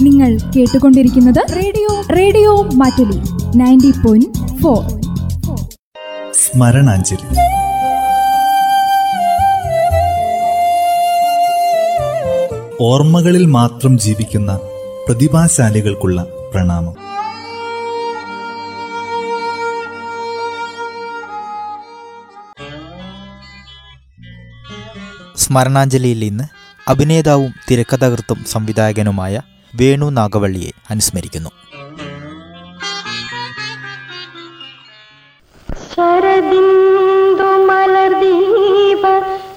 നിങ്ങൾ കേട്ടുകൊണ്ടിരിക്കുന്നത് radio radio Mattoli ninety point four. സ്മരണാഞ്ജലി. ഓർമ്മകളിൽ മാത്രം ജീവിക്കുന്ന പ്രതിഭാശാലികൾക്കുള്ള പ്രണാമം. സ്മരണാഞ്ജലിയിൽ ഇന്ന് അഭിനേതാവും തിരക്കഥാകൃത്തും സംവിധായകനുമായ വേണു നാഗവള്ളിയെ അനുസ്മരിക്കുന്നു. ശരദിന്ദു മലർദീപ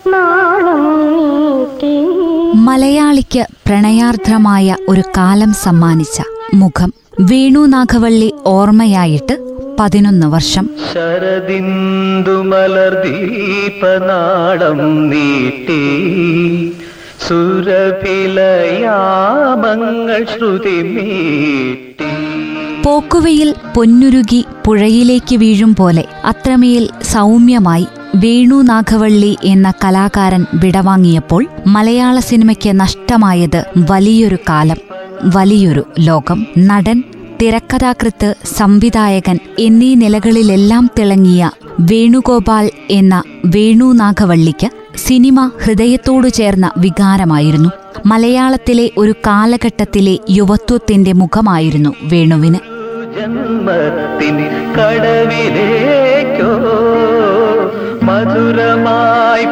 നാളം നീട്ടി. മലയാളിക്ക് പ്രണയാർദ്രമായ ഒരു കാലം സമ്മാനിച്ച മുഖം വേണു നാഗവള്ളി ഓർമ്മയായിട്ട് പതിനൊന്ന് വർഷം. ശരദിന്ദു മലർദീപനാളം നീട്ടി. സുരഭിലയാമങ്ങൾ ശ്രുതി പോക്കുവയിൽ പൊന്നുരുകി പുഴയിലേക്ക് വീഴും പോലെ അത്രമേൽ സൗമ്യമായി വേണു നാഗവള്ളി എന്ന കലാകാരൻ വിടവാങ്ങിയപ്പോൾ മലയാള സിനിമയ്ക്ക് നഷ്ടമായത് വലിയൊരു കാലം വലിയൊരു ലോകം നടൻ തിരക്കഥാകൃത്ത് സംവിധായകൻ എന്നീ നിലകളിലെല്ലാം തിളങ്ങിയ വേണുഗോപാൽ എന്ന വേണു നാഗവള്ളിക്ക് സിനിമ ഹൃദയത്തോടു ചേർന്ന വികാരമായിരുന്നു. മലയാളത്തിലെ ഒരു കാലഘട്ടത്തിലെ യുവത്വത്തിന്റെ മുഖമായിരുന്നു വേണുവിന്. മധുരമായി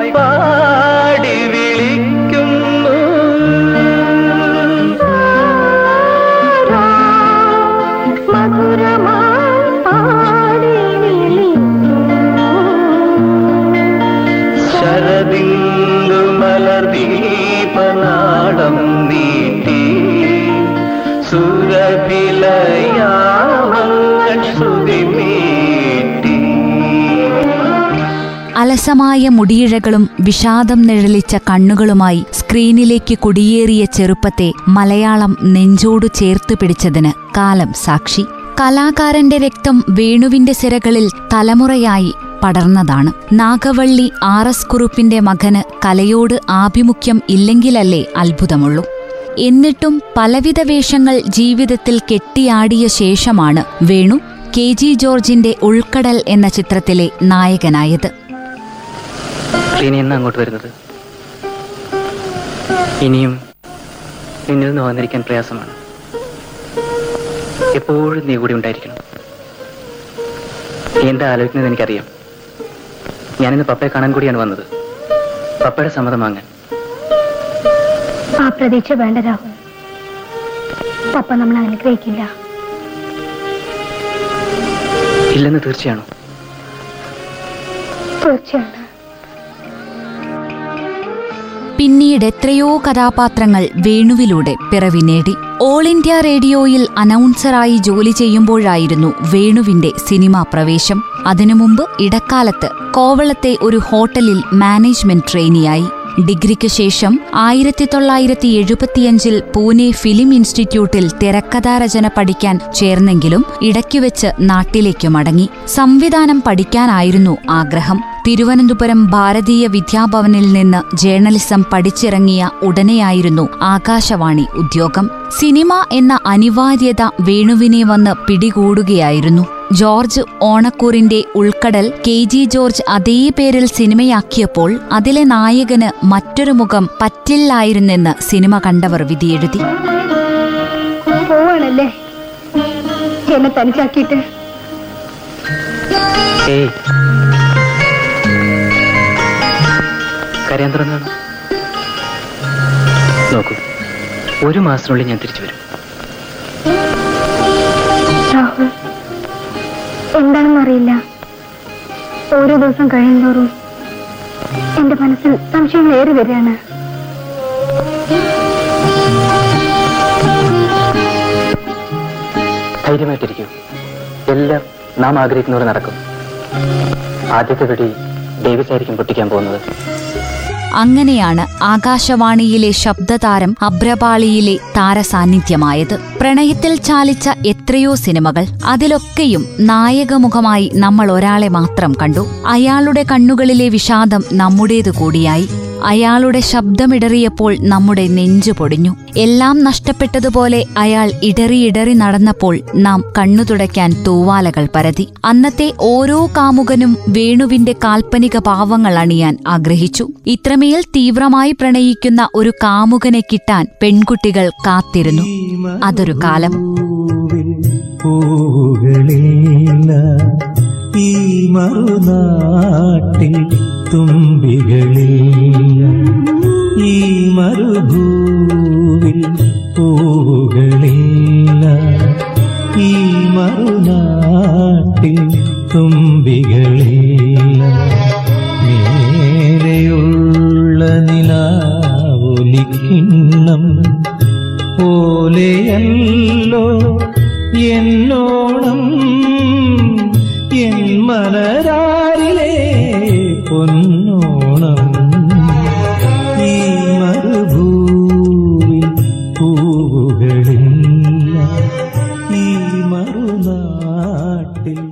മലർദീപനാളം നീട്ടി. സുരഭിലയാമങ്ങൾ ശ്രുതി അലസമായ മുടിയിഴകളും വിഷാദം നിഴലിച്ച കണ്ണുകളുമായി സ്ക്രീനിലേക്ക് കുടിയേറിയ ചെറുപ്പത്തെ മലയാളം നെഞ്ചോടു ചേർത്തു പിടിച്ചതിന് കാലം സാക്ഷി. കലാകാരന്റെ രക്തം വേണുവിന്റെ സിരകളിൽ തലമുറയായി പടർന്നതാണ്. നാഗവള്ളി ആർ എസ് കുറുപ്പിന്റെ മകന് കലയോട് ആഭിമുഖ്യം ഇല്ലെങ്കിലല്ലേ അത്ഭുതമുള്ളൂ. എന്നിട്ടും പലവിധ വേഷങ്ങൾ ജീവിതത്തിൽ കെട്ടിയാടിയ ശേഷമാണ് വേണു കെ ജി ജോർജിന്റെ ഉൾക്കടൽ എന്ന ചിത്രത്തിലെ നായകനായത്. അങ്ങോട്ട് വരുന്നത്? ഇനിയും എപ്പോഴും നീ കൂടി ഉണ്ടായിരിക്കണം. എന്താ ആലോചിക്കുന്നത് എനിക്കറിയാം. ഞാനിന്ന് പപ്പയെ കാണാൻ കൂടിയാണ് വന്നത്. പപ്പയുടെ സമ്മതം വാങ്ങാൻ. ആ പ്രതീക്ഷ വേണ്ട രാഹുൽ. പപ്പ നമ്മൾ അനുഗ്രഹിക്കില്ല. ഇല്ലെന്ന് തീർച്ചയാണോ? തീർച്ചയാണ്? പിന്നീട് എത്രയോ കഥാപാത്രങ്ങൾ വേണുവിലൂടെ പിറവി നേടി. ഓൾ ഇന്ത്യ റേഡിയോയിൽ അനൗൺസറായി ജോലി ചെയ്യുമ്പോഴായിരുന്നു വേണുവിന്റെ സിനിമാ പ്രവേശം. അതിനു മുമ്പ് ഇടക്കാലത്ത് കോവളത്തെ ഒരു ഹോട്ടലിൽ മാനേജ്മെന്റ് ട്രെയിനിയായി. ഡിഗ്രിക്ക് ശേഷം ആയിരത്തി തൊള്ളായിരത്തി എഴുപത്തിയഞ്ചിൽ പൂനെ ഫിലിം ഇൻസ്റ്റിറ്റ്യൂട്ടിൽ തിരക്കഥാരചന പഠിക്കാൻ ചേർന്നെങ്കിലും ഇടയ്ക്കുവെച്ച് നാട്ടിലേക്ക് മടങ്ങി. സംവിധാനം പഠിക്കാനായിരുന്നു ആഗ്രഹം. തിരുവനന്തപുരം ഭാരതീയ വിദ്യാഭവനിൽ നിന്ന് ജേർണലിസം പഠിച്ചിറങ്ങിയ ഉടനെയായിരുന്നു ആകാശവാണി ഉദ്യോഗം. സിനിമ എന്ന അനിവാര്യത വേണുവിനെ വന്ന് പിടികൂടുകയായിരുന്നു. ജോർജ് ഓണക്കൂറിന്റെ ഉൾക്കടൽ കെ ജി ജോർജ് അതേ പേരിൽ സിനിമയാക്കിയപ്പോൾ അതിലെ നായകന് മറ്റൊരു മുഖം പറ്റില്ലായിരുന്നെന്ന് സിനിമ കണ്ടവർ വിധിയെഴുതി. എന്നെ തനിച്ചാക്കിയിട്ട്. തുടങ്ങാണ് നോക്കൂ ഒരു മാസത്തിനുള്ളിൽ ഞാൻ തിരിച്ചു വരും. രാഹുൽ എന്താണെന്നറിയില്ല ഓരോ ദിവസം കഴിയുന്തോറും എന്റെ മനസ്സിൽ സംശയങ്ങൾ ഏറി വരികയാണ്. ധൈര്യമായിട്ടിരിക്കൂ. എല്ലാം നാം ആഗ്രഹിക്കുന്നവർ നടക്കും. ആദ്യത്തെ വെടി ഡേവിസ് ആയിരിക്കും പൊട്ടിക്കാൻ പോകുന്നത്. അങ്ങനെയാണ് ആകാശവാണിയിലെ ശബ്ദതാരം അഭ്രപാളിയിലെ താരസാന്നിധ്യമായത്. പ്രണയത്തിൽ ചാലിച്ച എത്രയോ സിനിമകൾ അതിലൊക്കെയും നായകമുഖമായി നമ്മൾ ഒരാളെ മാത്രം കണ്ടു. അയാളുടെ കണ്ണുകളിലെ വിഷാദം നമ്മുടേതു കൂടിയായി അയാളുടെ ശബ്ദമിടറിയപ്പോൾ നമ്മുടെ നെഞ്ചു പൊടിഞ്ഞു. എല്ലാം നഷ്ടപ്പെട്ടതുപോലെ അയാൾ ഇടറി ഇടറി നടന്നപ്പോൾ നാം കണ്ണു തുടയ്ക്കാൻ തൂവാലകൾ പരതി. അന്നത്തെ ഓരോ കാമുകനും വേണുവിന്റെ കാൽപ്പനിക ഭാവങ്ങൾ അണിയാൻ ആഗ്രഹിച്ചു. ഇത്രമേൽ തീവ്രമായി പ്രണയിക്കുന്ന ഒരു കാമുകനെ കിട്ടാൻ പെൺകുട്ടികൾ കാത്തിരുന്നു. അതൊരു കാലം ീ. ഈ മറുനാട്ടിൽ തുമ്പികളില്ല. ഈ മരുഭൂവിൽ പൂവുകളില്ല ഈ മറുനാട്ടിൽ തുമ്പികളില്ല. മേലെയുള്ള നിലാവൊലിക്കിണ്ണം പോലെയല്ലോ എന്നോണം. എൻ മനരാരിലെ പൊന്നോണം. ഈ മരുഭൂവിൽ പൂവുകളില്ല. ഈ മറുനാട്ടിൽ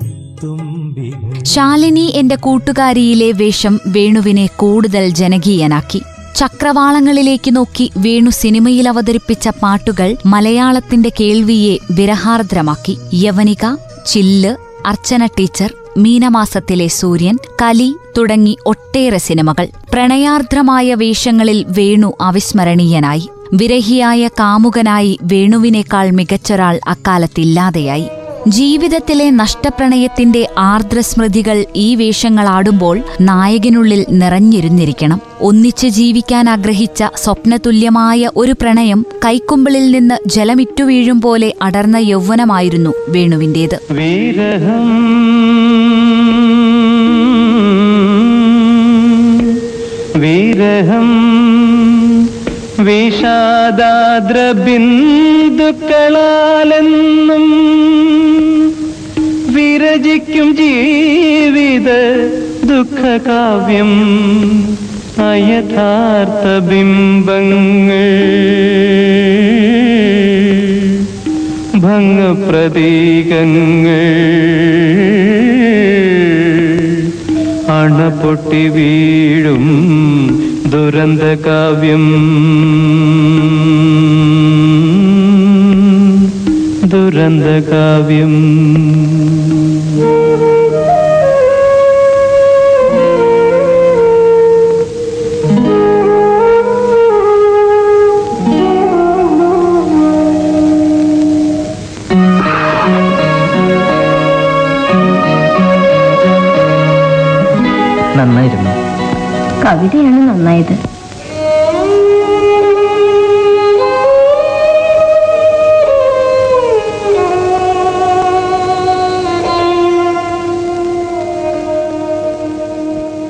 ശാലിനി എന്റെ കൂട്ടുകാരിയിലെ വേഷം വേണുവിനെ കൂടുതൽ ജനകീയനാക്കി. ചക്രവാളങ്ങളിലേക്ക് നോക്കി വേണു സിനിമയിൽ അവതരിപ്പിച്ച പാട്ടുകൾ മലയാളത്തിന്റെ കേൾവിയെ വിരഹാർദ്രമാക്കി. യവനിക ചില്ല് അർച്ചന ടീച്ചർ മീനമാസത്തിലെ സൂര്യൻ കലി തുടങ്ങി ഒട്ടേറെ സിനിമകൾ. പ്രണയാർദ്രമായ വേഷങ്ങളിൽ വേണു അവിസ്മരണീയനായി. വിരഹിയായ കാമുകനായി വേണുവിനേക്കാൾ മികച്ചൊരാൾ അക്കാലത്തില്ലാതെയായി. ജീവിതത്തിലെ നഷ്ടപ്രണയത്തിന്റെ ആർദ്രസ്മൃതികൾ ഈ വേഷങ്ങളാടുമ്പോൾ നായകനുള്ളിൽ നിറഞ്ഞിരുന്നിരിക്കണം. ഒന്നിച്ച് ജീവിക്കാൻ ആഗ്രഹിച്ച സ്വപ്നതുല്യമായ ഒരു പ്രണയം കൈക്കുമ്പിളിൽ നിന്ന് ജലമിറ്റുവീഴും പോലെ അടർന്ന യൗവനമായിരുന്നു വേണുവിന്റേത്. വിരഹം വിഷാദാദ്രബിന്ദുക്കളാലെന്നും വിഷാദാദ്ര വിരചിക്കും ജീവിത ദുഃഖകാവ്യം അയഥാർത്ഥ ബിംബങ്ങൾ. ഭംഗപ്രതീകങ്ങൾ. അണപൊട്ടി വീഴും ദുരന്ത കാവ്യം. ദുരന്ത കാവ്യം. നന്നായത്.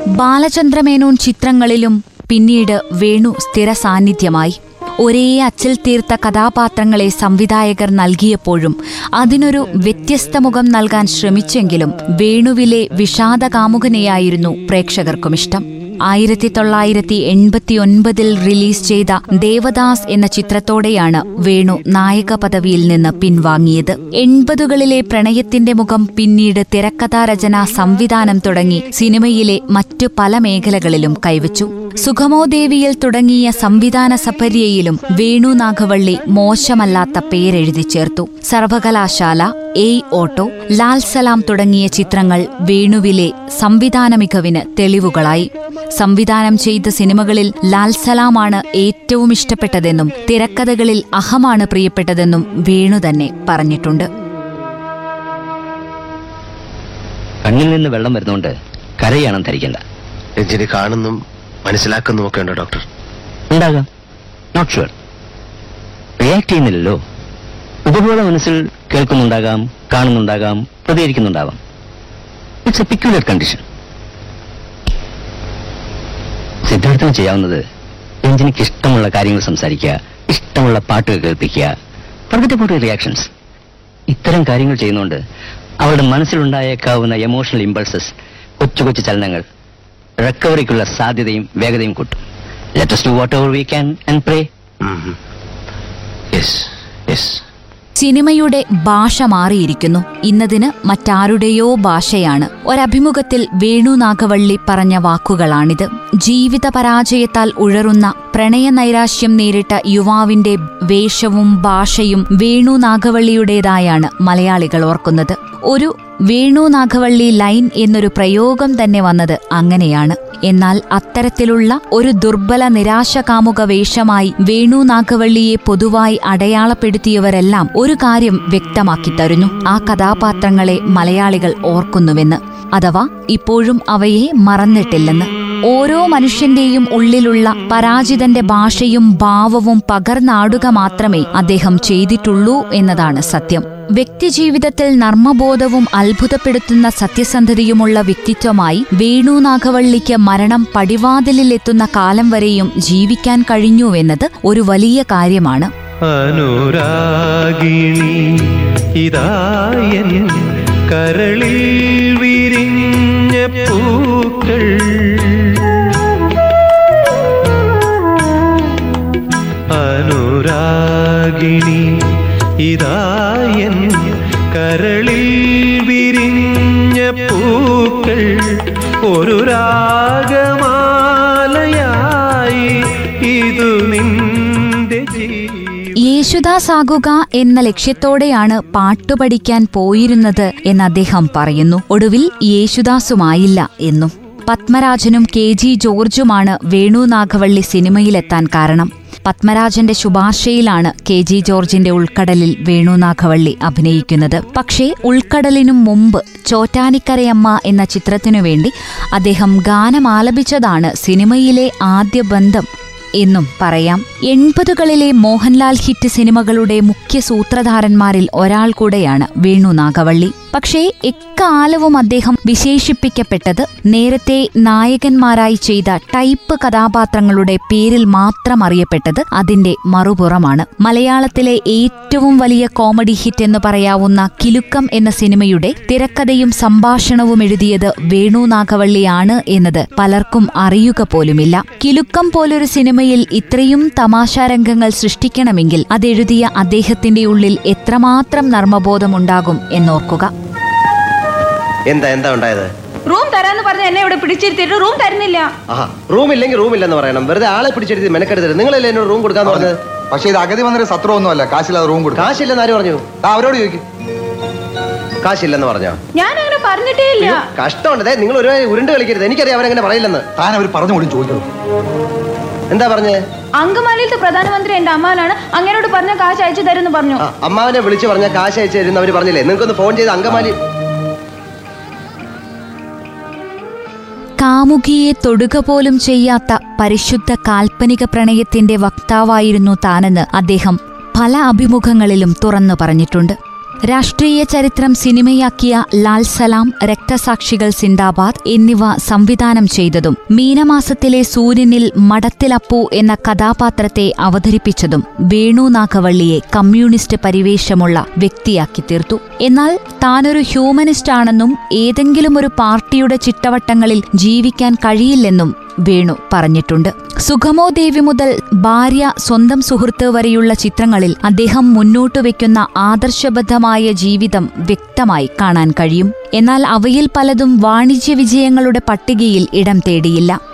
ബാലചന്ദ്രമേനോൻ ചിത്രങ്ങളിലും പിന്നീട് വേണു സ്ഥിര സാന്നിധ്യമായി. ഒരേ അച്ചിൽ തീർത്ത കഥാപാത്രങ്ങളെ സംവിധായകർ നൽകിയപ്പോഴും അതിനൊരു വ്യത്യസ്ത മുഖം നൽകാൻ ശ്രമിച്ചെങ്കിലും വേണുവിലെ വിഷാദകാമുകനെയായിരുന്നു പ്രേക്ഷകർക്കുമിഷ്ടം. ആയിരത്തി തൊള്ളായിരത്തി എൺപത്തിയൊൻപതിൽ റിലീസ് ചെയ്ത ദേവദാസ് എന്ന ചിത്രത്തോടെയാണ് വേണു നായക പദവിയിൽ നിന്ന് പിൻവാങ്ങിയത്. എൺപതുകളിലെ പ്രണയത്തിന്റെ മുഖം പിന്നീട് തിരക്കഥാരചന സംവിധാനം തുടങ്ങി സിനിമയിലെ മറ്റു പല മേഖലകളിലും കൈവച്ചു. സുഖമോദേവിയിൽ തുടങ്ങിയ സംവിധാന സപര്യയിലും വേണു നാഗവള്ളി മോശമല്ലാത്ത പേരെഴുതി ചേർത്തു. സർവകലാശാല എയ് ഓട്ടോ ലാൽ സലാം തുടങ്ങിയ ചിത്രങ്ങൾ വേണുവിലെ സംവിധാന മികവിന് തെളിവുകളായി. സംവിധാനം ചെയ്ത സിനിമകളിൽ ലാൽ സലാമാണ് ഏറ്റവും ഇഷ്ടപ്പെട്ടതെന്നും തിരക്കഥകളിൽ അഹമാണ് പ്രിയപ്പെട്ടതെന്നും വേണു തന്നെ പറഞ്ഞിട്ടുണ്ട്. കണ്ണിൽ നിന്ന് വെള്ളം വരുന്നോണ്ട് കരയാണെന്ന് ധരിക്കണ്ട. രഞ്ജിനി കാണുന്നും മനസ്സിലാക്കുന്നു ഒക്കെ ഉണ്ടോ ഡോക്ടർ? ഉണ്ടാകാം. നോട്ട് ഷുവർ റിയാക്ട് ചെയ്യുന്നില്ലല്ലോ. ഇതുപോലെ മനസ്സിൽ കേൾക്കുന്നുണ്ടാകാം കാണുന്നുണ്ടാകാം പ്രതികരിക്കുന്നുണ്ടാകാം ഇറ്റ്സ് എ പിക്യുലർ കണ്ടീഷൻ സിദ്ധാർത്ഥന് ചെയ്യാവുന്നത് രഞ്ജിനിക്ക് ഇഷ്ടമുള്ള കാര്യങ്ങൾ സംസാരിക്കുക ഇഷ്ടമുള്ള പാട്ടുകൾ കേൾപ്പിക്കുക about റിയാക്ഷൻസ് ഇത്തരം കാര്യങ്ങൾ ചെയ്യുന്നുണ്ട് അവളുടെ മനസ്സിലുണ്ടായേക്കാവുന്ന എമോഷണൽ ഇമ്പൾസസ് കൊച്ചു കൊച്ചു ചലനങ്ങൾ റിക്കവറിക്കുള്ള സാധ്യതയും വേഗതയും കൂട്ടും. Let's do whatever we can and pray yes yes സിനിമയുടെ ഭാഷ മാറിയിരിക്കുന്നു. ഇന്നതിന് മറ്റാരുടെയോ ഭാഷയാണ്. ഒരഭിമുഖത്തിൽ വേണു നാഗവള്ളി പറഞ്ഞ വാക്കുകളാണിത്. ജീവിത പരാജയത്താൽ ഉഴറുന്ന പ്രണയനൈരാശ്യം നേരിട്ട യുവാവിന്റെ വേഷവും ഭാഷയും വേണു നാഗവള്ളിയുടേതായാണ് മലയാളികൾ ഓർക്കുന്നത്. ഒരു വേണു നാഗവള്ളി ലൈൻ എന്നൊരു പ്രയോഗം തന്നെ വന്നത് അങ്ങനെയാണ്. എന്നാൽ അത്തരത്തിലുള്ള ഒരു ദുർബല നിരാശകാമുക വേഷമായി വേണു നാഗവള്ളിയെ പൊതുവായി അടയാളപ്പെടുത്തിയവരെല്ലാം ഒരു കാര്യം വ്യക്തമാക്കി തരുന്നു. ആ കഥാപാത്രങ്ങളെ മലയാളികൾ ഓർക്കുന്നുവെന്ന്. അഥവാ ഇപ്പോഴും അവയെ മറന്നിട്ടില്ലെന്ന്. ഓരോ മനുഷ്യന്റെയും ഉള്ളിലുള്ള പരാജിതന്റെ ഭാഷയും ഭാവവും പകർന്നാടുക മാത്രമേ അദ്ദേഹം ചെയ്തിട്ടുള്ളൂ എന്നതാണ് സത്യം. വ്യക്തിജീവിതത്തിൽ നർമ്മബോധവും അത്ഭുതപ്പെടുത്തുന്ന സത്യസന്ധതയുമുള്ള വ്യക്തിത്വമായി വേണു നാഗവള്ളിക്ക് മരണം പടിവാതിലിലെത്തുന്ന കാലം വരെയും ജീവിക്കാൻ കഴിഞ്ഞുവെന്നത് ഒരു വലിയ കാര്യമാണ്. അനുരാഗിണി കരളിൽ വിരിഞ്ഞ പൂക്കൾ. അനുരാഗിണി കരളിൽ വിരിഞ്ഞ പൂക്കൾ ഒരു രാഗമാലയായി ഇതു നിന്റെ ജീവിതം. യേശുദാസ് ആകുക എന്ന ലക്ഷ്യത്തോടെയാണ് പാട്ടു പഠിക്കാൻ പോയിരുന്നത് എന്ന് അദ്ദേഹം പറയുന്നു. ഒടുവിൽ യേശുദാസുമായില്ല എന്നും. പത്മരാജനും കെ ജി ജോർജുമാണ് വേണു നാഗവള്ളി സിനിമയിലെത്താൻ കാരണം. പത്മരാജന്റെ ശുപാർശയിലാണ് കെ ജി ജോർജിന്റെ ഉൾക്കടലിൽ വേണുനാഗവള്ളി അഭിനയിക്കുന്നത്. പക്ഷേ ഉൾക്കടലിനും മുമ്പ് ചോറ്റാനിക്കരയമ്മ എന്ന ചിത്രത്തിനു വേണ്ടി അദ്ദേഹം ഗാനമാലപിച്ചതാണ് സിനിമയിലെ ആദ്യ ബന്ധം എന്നും പറയാം. എൺപതുകളിലെ മോഹൻലാൽ ഹിറ്റ് സിനിമകളുടെ മുഖ്യ സൂത്രധാരന്മാരിൽ ഒരാൾ കൂടെയാണ് വേണു നാഗവള്ളി പക്ഷേ എക്കാലവും അദ്ദേഹം വിശേഷിപ്പിക്കപ്പെട്ടത് നേരത്തെ നായകന്മാരായി ചെയ്ത ടൈപ്പ് കഥാപാത്രങ്ങളുടെ പേരിൽ മാത്രം അറിയപ്പെട്ടത് അതിന്റെ മറുപുറമാണ്. മലയാളത്തിലെ ഏറ്റവും വലിയ കോമഡി ഹിറ്റ് എന്ന് പറയാവുന്ന കിലുക്കം എന്ന സിനിമയുടെ തിരക്കഥയും സംഭാഷണവും എഴുതിയത് വേണു നാഗവള്ളിയാണ് എന്നത് പലർക്കും അറിയുക പോലുമില്ല. കിലുക്കം പോലൊരു സിനിമയിൽ ഇത്രയും തമാശാരംഗങ്ങൾ സൃഷ്ടിക്കണമെങ്കിൽ അതെഴുതിയ അദ്ദേഹത്തിന്റെ ഉള്ളിൽ എത്രമാത്രം നർമ്മബോധമുണ്ടാകും എന്നോർക്കുക. എന്താ എന്താ ഉണ്ടായത്? റൂം തരാന്ന് പറഞ്ഞ എന്നെ ഇവിടെ പിടിച്ചിരുത്തിയിട്ട് റൂം തരുന്നില്ല. ആഹാ റൂം ഇല്ലെങ്കിൽ റൂം ഇല്ലെന്ന് പറയണം. വെറുതെ ആളെ പിടിച്ചെടുത്ത് മെനക്കെടുത്തത് നിങ്ങളല്ലേ എന്നോട് റൂം കൊടുക്കാന്ന് പറഞ്ഞത്? പക്ഷേ ഇത് അഗതി വന്നൊരു സത്രമൊന്നുമല്ല കാശില്ലാതെ റൂം കൊടുക്കും. കാശില്ലെന്ന് ആര് പറഞ്ഞു? ആ, അവരോട് ചോദിക്കും. കാശില്ലെന്ന് പറഞ്ഞോ? ഞാൻ അങ്ങനെ പറഞ്ഞിട്ടേ ഇല്ല. കഷ്ടമുണ്ട്. ദേ, നിങ്ങൾ ഒരു ഉരുണ്ട് കളിക്കരുത്. എനിക്കറിയാം അവരങ്ങനെ പറയില്ലെന്ന്. താൻ അവർ പറഞ്ഞു കൂടി ചോദിക്കണം എന്താ പറഞ്ഞേ? അങ്കമാലിയിലത്തെ പ്രധാനമന്ത്രി എന്റെ അമ്മാനാണ് അങ്ങനോട് പറഞ്ഞ കാശ് അയച്ചു തരുമെന്ന് പറഞ്ഞു. ആ, അമ്മാവനെ വിളിച്ചു പറഞ്ഞ കാശ് അയച്ചു തരുന്ന അവർ പറഞ്ഞില്ലേ? നിങ്ങൾക്കൊന്ന് ഫോൺ ചെയ്ത് അങ്കമാലി കാമുകിയെ തൊടുക പോലും ചെയ്യാത്ത പരിശുദ്ധ കാൽപ്പനിക പ്രണയത്തിന്റെ വക്താവായിരുന്നു താനെന്ന് അദ്ദേഹം പല അഭിമുഖങ്ങളിലും തുറന്നു പറഞ്ഞിട്ടുണ്ട്. രാഷ്ട്രീയ ചരിത്രം സിനിമയാക്കിയ ലാൽ സലാം രക്തസാക്ഷികൾ സിന്ദാബാദ് എന്നിവ സംവിധാനം ചെയ്തതും മീനമാസത്തിലെ സൂര്യനിൽ മടത്തിലപ്പു എന്ന കഥാപാത്രത്തെ അവതരിപ്പിച്ചതും വേണു നാഗവള്ളിയെ കമ്മ്യൂണിസ്റ്റ് പരിവേഷമുള്ള വ്യക്തിയാക്കി തീർത്തു. എന്നാൽ താനൊരു ഹ്യൂമനിസ്റ്റ് ആണെന്നും ഏതെങ്കിലും ഒരു പാർട്ടിയുടെ ചിട്ടവട്ടങ്ങളിൽ ജീവിക്കാൻ കഴിയില്ലെന്നും വേണു പറഞ്ഞിട്ടുണ്ട്. സുഖമോ ദേവി മുതൽ ഭാര്യ സ്വന്തം സുഹൃത്ത് വരെയുള്ള ചിത്രങ്ങളിൽ അദ്ദേഹം മുന്നോട്ടു വെക്കുന്ന ആദർശബദ്ധമായ ജീവിതം വ്യക്തമായി കാണാൻ കഴിയും. എന്നാൽ അവയിൽ പലതും വാണിജ്യ വിജയങ്ങളുടെ പട്ടികയിൽ ഇടം തേടിയില്ല.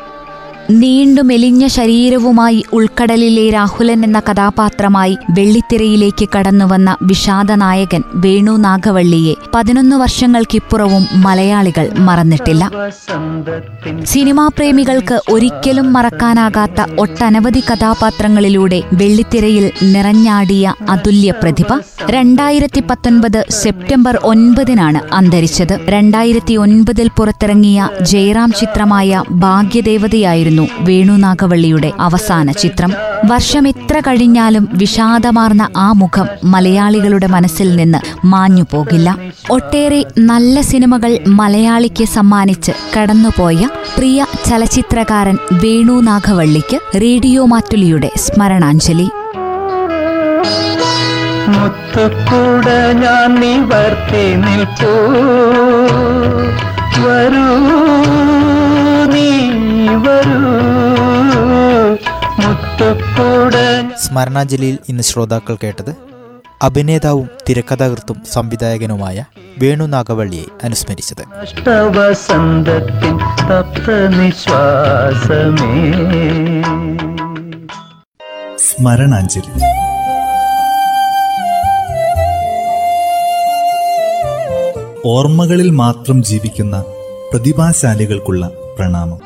നീണ്ടു മെലിഞ്ഞ ശരീരവുമായി ഉൾക്കടലിലെ രാഹുലൻ എന്ന കഥാപാത്രമായി വെള്ളിത്തിരയിലേക്ക് കടന്നുവന്ന വിഷാദനായകൻ വേണു നാഗവള്ളിയെ പതിനൊന്ന് വർഷങ്ങൾക്കിപ്പുറവും മലയാളികൾ മറന്നിട്ടില്ല. സിനിമാ പ്രേമികൾക്ക് ഒരിക്കലും മറക്കാനാകാത്ത ഒട്ടനവധി കഥാപാത്രങ്ങളിലൂടെ വെള്ളിത്തിരയിൽ നിറഞ്ഞാടിയ അതുല്യ പ്രതിഭ രണ്ടായിരത്തി പത്തൊൻപത് സെപ്റ്റംബർ ഒൻപതിനാണ് അന്തരിച്ചത്. രണ്ടായിരത്തി ഒൻപതിൽ പുറത്തിറങ്ങിയ ജയറാം ചിത്രമായ ഭാഗ്യദേവതയായിരുന്നു വേണു നാഗവള്ളിയുടെ അവസാന ചിത്രം. വർഷം എത്ര കഴിഞ്ഞാലും വിഷാദമാർന്ന ആ മുഖം മലയാളികളുടെ മനസ്സിൽ നിന്ന് മാഞ്ഞു പോകില്ല. ഒട്ടേറെ നല്ല സിനിമകൾ മലയാളിക്ക് സമ്മാനിച്ച് കടന്നുപോയ പ്രിയ ചലച്ചിത്രകാരൻ വേണു നാഗവള്ളിക്ക് റേഡിയോ മാറ്റുലിയുടെ സ്മരണാഞ്ജലി. മുത്തുക്കൂട ഞാൻ നിവർത്തി വരൂ. നീ വരൂ. ഇന്ന് ശ്രോതാക്കൾ കേട്ടത് അഭിനേതാവും തിരക്കഥാകൃത്തും സംവിധായകനുമായ വേണു നാഗവള്ളിയെ അനുസ്മരിച്ചത്. സ്മരണാഞ്ജലി. ഓർമ്മകളിൽ മാത്രം ജീവിക്കുന്ന പ്രതിഭാശാലികൾക്കുള്ള പ്രണാമം.